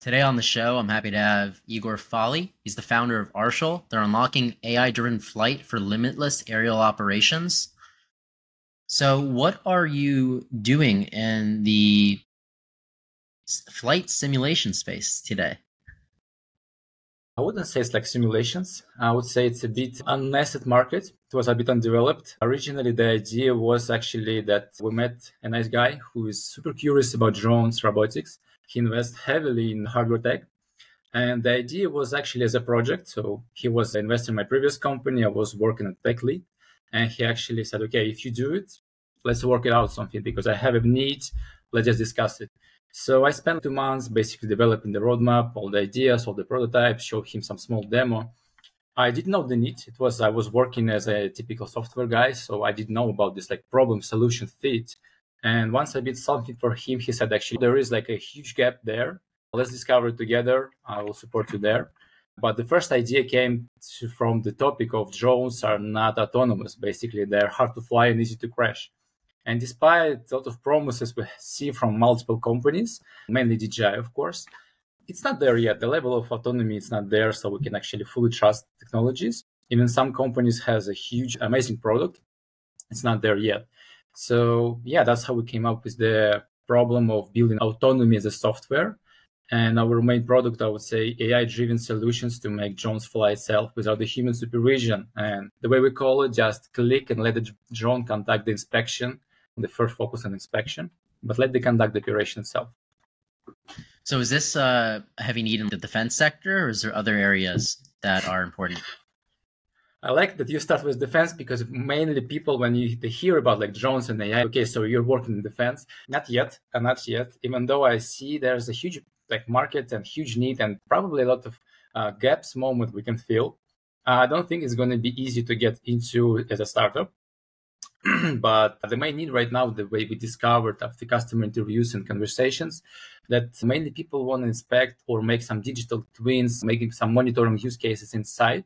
Today on the show, I'm happy to have Egor Folley. He's the founder of Artial. They're unlocking AI driven flight for limitless aerial operations. So, what are you doing in the flight simulation space today? I wouldn't say it's like simulations. I would say it's a bit unnascent market. It was a bit undeveloped. Originally, the idea was actually that we met a nice guy who is super curious about drones, robotics he invests heavily in hardware tech. And the idea was actually as a project. So he was an investor in my previous company. I was working at TechLead. And he actually said, okay, if you do it, let's work it out something because I have a need. Let's just discuss it. So I spent two months basically developing the roadmap, all the ideas, all the prototypes, show him some small demo. I didn't know the need. It was I was working as a typical software guy, so I didn't know about this like problem solution fit. And once I did something for him, he said, actually, there is like a huge gap there. Let's discover it together. I will support you there. But the first idea came to, from the topic of drones are not autonomous. Basically, they're hard to fly and easy to crash. And despite a lot of promises we see from multiple companies, mainly DJI, of course, it's not there yet. The level of autonomy is not there, so we can actually fully trust technologies. Even some companies has a huge, amazing product. It's not there yet. So yeah, that's how we came up with the problem of building autonomy as a software. And our main product, I would say, AI-driven solutions to make drones fly itself without the human supervision. And the way we call it, just click and let the drone conduct the inspection. The first focus on inspection, but let the conduct the operation itself. So is this uh, a heavy need in the defense sector, or is there other areas that are important? I like that you start with defense because mainly people, when you they hear about like drones and AI, okay, so you're working in defense. Not yet, and not yet. Even though I see there's a huge like market and huge need, and probably a lot of uh, gaps moment we can fill. Uh, I don't think it's going to be easy to get into as a startup. but the main need right now, the way we discovered after customer interviews and conversations, that mainly people want to inspect or make some digital twins, making some monitoring use cases inside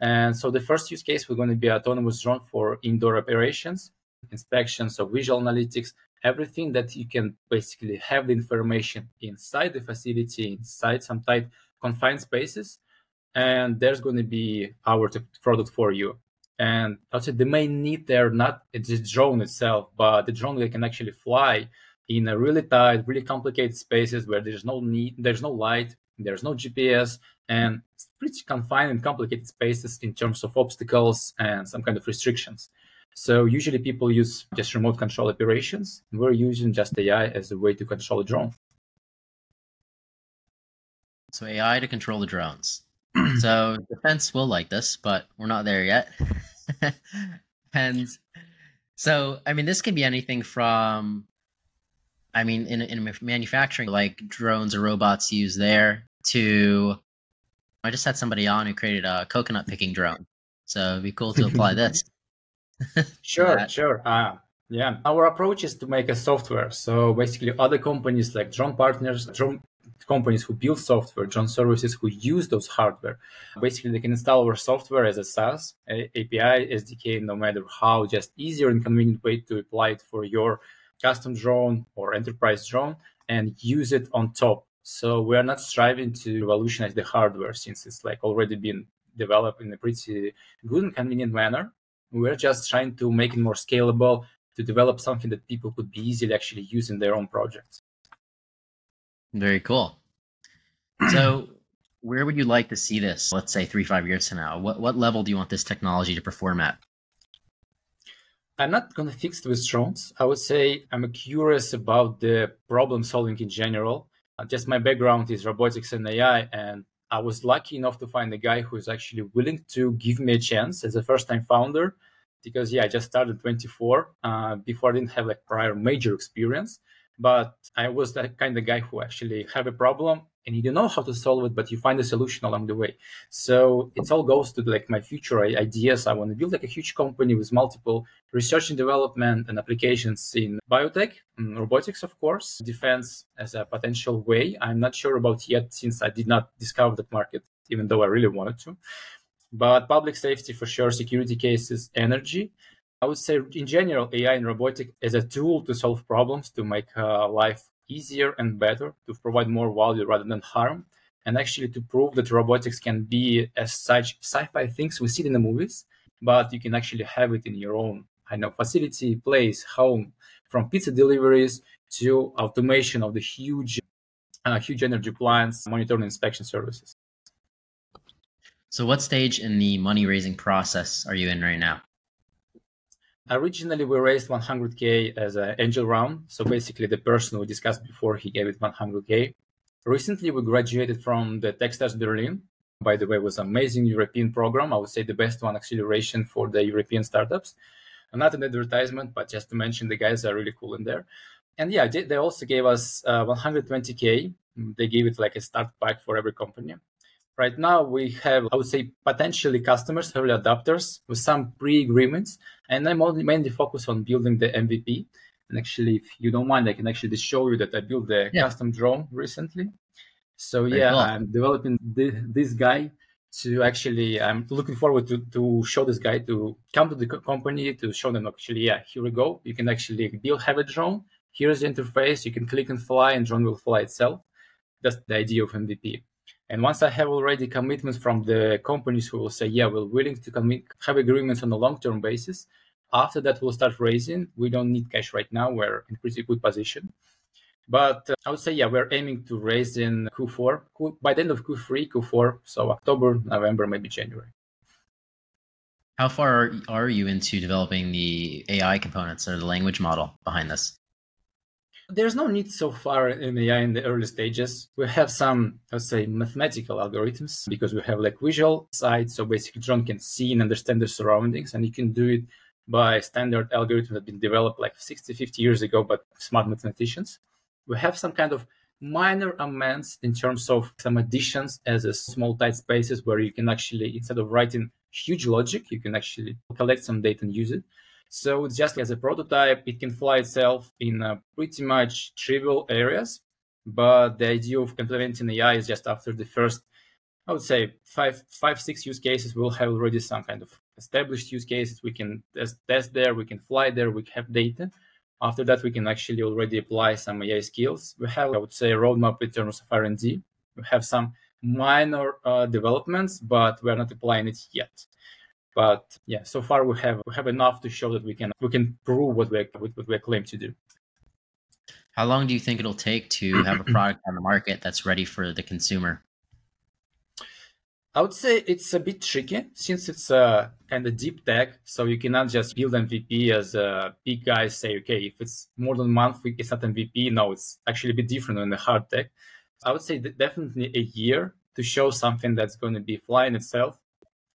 and so the first use case we're going to be autonomous drone for indoor operations, inspections of visual analytics, everything that you can basically have the information inside the facility, inside some tight confined spaces. And there's going to be our product for you. And also the main need there, not the drone itself, but the drone that can actually fly in a really tight, really complicated spaces where there's no need, there's no light, there's no GPS, and pretty confined and complicated spaces in terms of obstacles and some kind of restrictions. So usually people use just remote control operations. We're using just AI as a way to control a drone. So AI to control the drones. so defense will like this, but we're not there yet. and so, I mean, this can be anything from, I mean, in, in manufacturing, like drones or robots used there to I just had somebody on who created a coconut picking drone. So it'd be cool to apply this. sure, sure. Uh, yeah, our approach is to make a software. So basically, other companies like drone partners, drone companies who build software, drone services who use those hardware, basically they can install our software as a SaaS API SDK, no matter how just easier and convenient way to apply it for your custom drone or enterprise drone and use it on top so we are not striving to revolutionize the hardware since it's like already been developed in a pretty good and convenient manner. We're just trying to make it more scalable to develop something that people could be easily actually use in their own projects. Very cool. So where would you like to see this, let's say three, five years from now? What what level do you want this technology to perform at? I'm not it with drones. I would say I'm curious about the problem solving in general. Uh, just my background is robotics and AI, and I was lucky enough to find a guy who is actually willing to give me a chance as a first-time founder. Because yeah, I just started 24. Uh, before I didn't have like prior major experience, but I was that kind of guy who actually have a problem and you don't know how to solve it, but you find a solution along the way. So it all goes to like my future ideas. I want to build like a huge company with multiple research and development and applications in biotech, robotics, of course, defense as a potential way. I'm not sure about yet since I did not discover that market, even though I really wanted to. But public safety for sure, security cases, energy. I would say in general, AI and robotic as a tool to solve problems, to make uh, life easier and better to provide more value rather than harm and actually to prove that robotics can be as such sci-fi things we see in the movies but you can actually have it in your own i know facility place home from pizza deliveries to automation of the huge uh, huge energy plants monitoring inspection services. So what stage in the money raising process are you in right now originally we raised 100k as an angel round so basically the person we discussed before he gave it 100k recently we graduated from the techstars berlin. By the way was an amazing european program. I would say the best one acceleration for the european startups. Not an advertisement but just to mention the guys are really cool in there. And yeah they, they also gave us uh, 120k they gave it like a start pack for every company Right now, we have, I would say, potentially customers, early adopters with some pre agreements. And I'm only mainly focused on building the MVP. And actually, if you don't mind, I can actually just show you that I built a yeah. custom drone recently. So, Very yeah, cool. I'm developing this guy to actually, I'm looking forward to, to show this guy to come to the company to show them actually, yeah, here we go. You can actually build, have a drone. Here's the interface. You can click and fly, and drone will fly itself. That's the idea of MVP. And once I have already commitments from the companies who will say, yeah, we're willing to commit, have agreements on a long-term basis, after that we'll start raising. We don't need cash right now. We're in pretty good position. But uh, I would say, yeah, we're aiming to raise in Q4, Q, by the end of Q3, Q4, so October, November, maybe January. How far are you into developing the AI components or the language model behind this? There's no need so far in AI in the early stages. We have some, let's say, mathematical algorithms because we have like visual side. So basically, drone can see and understand the surroundings, and you can do it by standard algorithms that have been developed like 60, 50 years ago, but smart mathematicians. We have some kind of minor amends in terms of some additions as a small tight spaces where you can actually, instead of writing huge logic, you can actually collect some data and use it. So it's just as a prototype, it can fly itself in uh, pretty much trivial areas. But the idea of implementing AI is just after the first, I would say, five, five, six use cases, we'll have already some kind of established use cases. We can test, test there, we can fly there, we have data. After that, we can actually already apply some AI skills. We have, I would say, a roadmap in terms of R&D. We have some minor uh, developments, but we're not applying it yet. But yeah, so far we have we have enough to show that we can we can prove what we what we claim to do. How long do you think it'll take to have a product on the market that's ready for the consumer? I would say it's a bit tricky since it's a kind of deep tech. So you cannot just build MVP as a big guys say, okay, if it's more than a month, it's not MVP. No, it's actually a bit different than the hard tech. I would say definitely a year to show something that's going to be flying itself.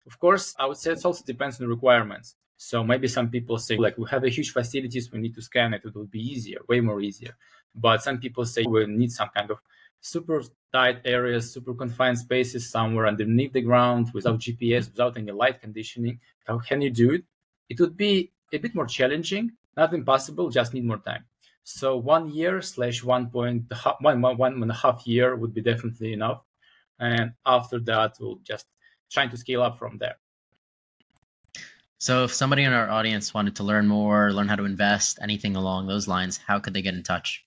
Of course, I would say it also depends on the requirements. So maybe some people say like we have a huge facilities, we need to scan it, it will be easier, way more easier. But some people say we need some kind of super tight areas, super confined spaces somewhere underneath the ground without GPS, without any light conditioning. How can you do it? It would be a bit more challenging, not impossible, just need more time. So one year slash one point one one and a half year would be definitely enough. And after that, we'll just trying to scale up from there. So, if somebody in our audience wanted to learn more, learn how to invest, anything along those lines, how could they get in touch?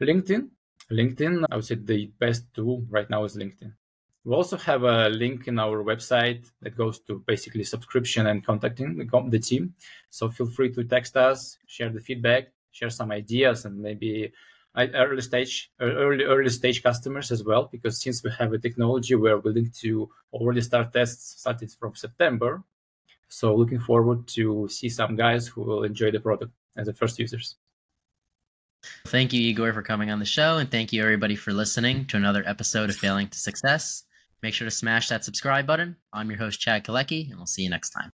LinkedIn. LinkedIn, I would say the best tool right now is LinkedIn. We also have a link in our website that goes to basically subscription and contacting the, the team. So feel free to text us, share the feedback, share some ideas, and maybe early stage early early stage customers as well because since we have a technology we're willing to already start tests started from september. So looking forward to see some guys who will enjoy the product as the first users. Thank you Egor for coming on the show and thank you everybody for listening to another episode of failing to success. Make sure to smash that subscribe button. I'm your host chad kalecki and we'll see you next time